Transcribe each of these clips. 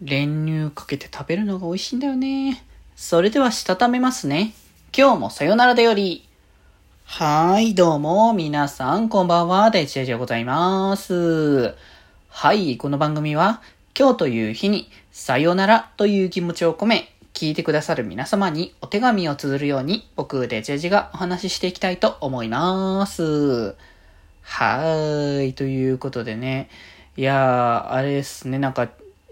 練乳かけて食べるのが美味しいんだよね。それではしたためますね。今日もさよならだより。はい、どうも、皆さん、こんばんは、デジェジでございます。はい、この番組は、今日という日に、さよならという気持ちを込め、聞いてくださる皆様にお手紙を綴るように、僕、デジェジがお話ししていきたいと思います。はーい、ということでね、いやー、あれですね、なんか、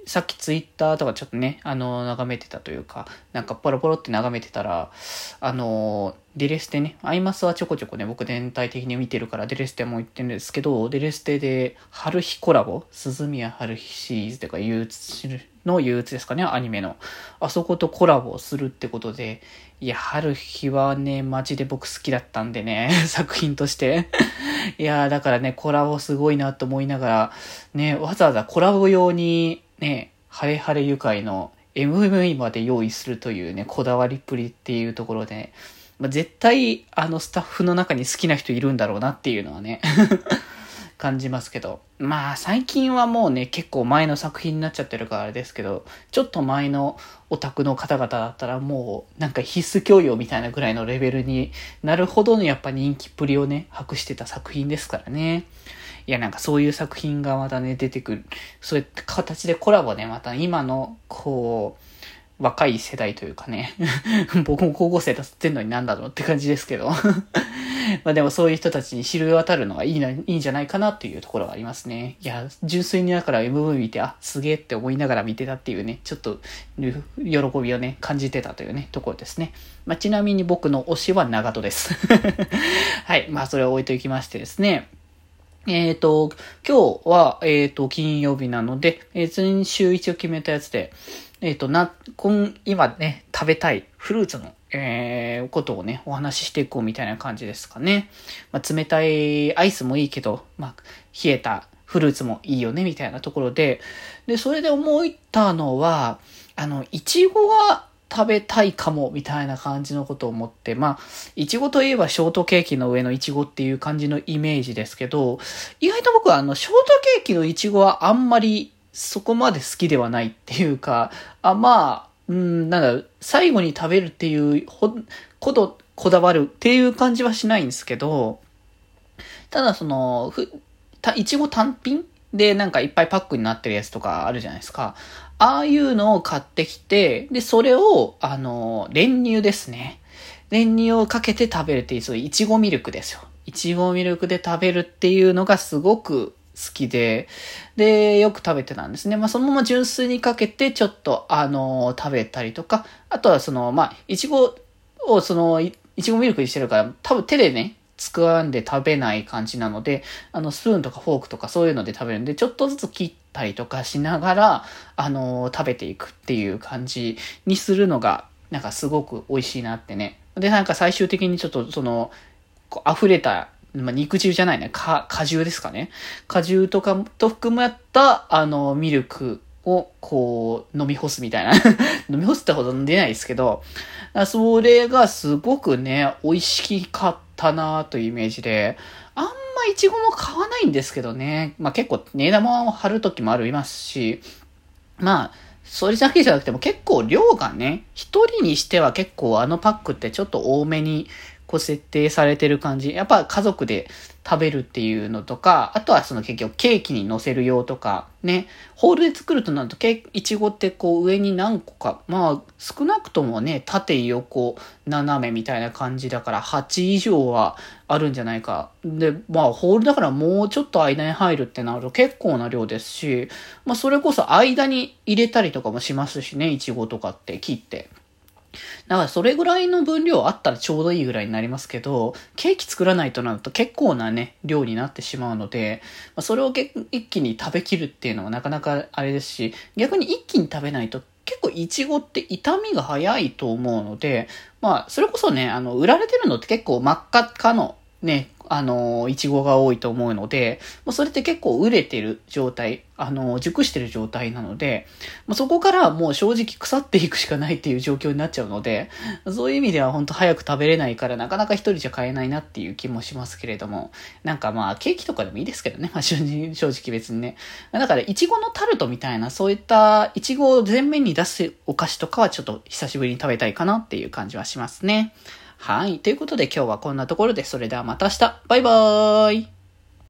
さっきツイッターとかちょっとね、あの、眺めてたというか、なんかポロポロって眺めてたら、あの、デレステね、アイマスはちょこちょこね、僕全体的に見てるからデレステも言ってるんですけど、デレステでハルヒコラボ、涼宮ハルヒシリーズというか、憂鬱の憂鬱ですかね、アニメの。あそことコラボするってことで、いや、ハルヒはね、マジで僕好きだったんでね、作品として。いや、だからね、コラボすごいなと思いながら、ね、わざわざコラボ用に、ね、ハレハレ愉快の MV まで用意するというね、こだわりっぷりっていうところで、まあ、絶対あのスタッフの中に好きな人いるんだろうなっていうのはね、感じますけど。まあ最近はもうね、結構前の作品になっちゃってるからあれですけど、ちょっと前のオタクの方々だったらもうなんか必須教養みたいなぐらいのレベルになるほどのやっぱ人気っぷりをね、博してた作品ですからね。いや、なんかそういう作品がまたね、出てくる。そういった形でコラボね、また今の、こう、若い世代というかね。僕も高校生だってんのになんだろうって感じですけど。まあでもそういう人たちに知る渡るのがいいな、いいんじゃないかなっていうところがありますね。いや、純粋にだから MV 見て、あ、すげえって思いながら見てたっていうね、ちょっと、喜びをね、感じてたというね、ところですね。まあちなみに僕の推しは長門です。はい。まあそれを置いときましてですね。えっ、ー、と、今日は、えっ、ー、と、金曜日なので、えー、先週一応決めたやつで、えっ、と、な、今、今ね、食べたいフルーツの、えー、ことをね、お話ししていこうみたいな感じですかね。まあ、冷たいアイスもいいけど、まあ、冷えたフルーツもいいよね、みたいなところで、で、それで思ったのは、あの、いちごは食べたいかも、みたいな感じのことを思って、まあ、いちごといえばショートケーキの上のいちごっていう感じのイメージですけど、意外と僕はあの、ショートケーキのいちごはあんまりそこまで好きではないっていうか、あ、まあ、うん、なんだ、最後に食べるっていうほ、こと、こだわるっていう感じはしないんですけど、ただその、ふ、た、いちご単品でなんかいっぱいパックになってるやつとかあるじゃないですか。ああいうのを買ってきて、で、それを、あの、練乳ですね。練乳をかけて食べるっていう、そういういちごミルクですよ。いちごミルクで食べるっていうのがすごく好きで、で、よく食べてたんですね。まあ、そのまま純粋にかけて、ちょっと、あの、食べたりとか、あとはその、まあ、いちごを、その、いちごミルクにしてるから、多分手でね、掴んで食べない感じなので、あの、スプーンとかフォークとかそういうので食べるんで、ちょっとずつ切ったりとかしながら、あの、食べていくっていう感じにするのが、なんかすごく美味しいなってね。で、なんか最終的にちょっとその、こう溢れたまあ、肉汁じゃないね。か、果汁ですかね。果汁とかと含まった、あの、ミルクを、こう、飲み干すみたいな。飲み干すってほど出ないですけど、それがすごくね、美味しかったなというイメージで、あんまイチゴも買わないんですけどね。まあ結構値段も張る時もありますし、まあ、それだけじゃなくても結構量がね、一人にしては結構あのパックってちょっと多めにこう設定されてる感じ。やっぱ家族で食べるっていうのとか、あとはその結局ケーキに乗せる用とか、ね、ホールで作るとなると、ケいちごってこう上に何個か、まあ少なくともね、縦横斜めみたいな感じだから8以上はあるんじゃないか。で、まあホールだからもうちょっと間に入るってなると結構な量ですし、まあそれこそ間に入れたりとかもしますしね、いちごとかって切って。だからそれぐらいの分量あったらちょうどいいぐらいになりますけど、ケーキ作らないとなると結構なね、量になってしまうので、まあ、それを一気に食べきるっていうのはなかなかあれですし、逆に一気に食べないと結構イチゴって痛みが早いと思うので、まあそれこそね、あの、売られてるのって結構真っ赤っかのね、あの、いちごが多いと思うので、もうそれって結構売れてる状態、あの、熟してる状態なので、まあ、そこからもう正直腐っていくしかないっていう状況になっちゃうので、そういう意味では本当早く食べれないからなかなか一人じゃ買えないなっていう気もしますけれども、なんかまあケーキとかでもいいですけどね、まあ正直別にね。だからいちごのタルトみたいなそういったいちごを前面に出すお菓子とかはちょっと久しぶりに食べたいかなっていう感じはしますね。はい。ということで今日はこんなところで、それではまた明日。バイバーイ。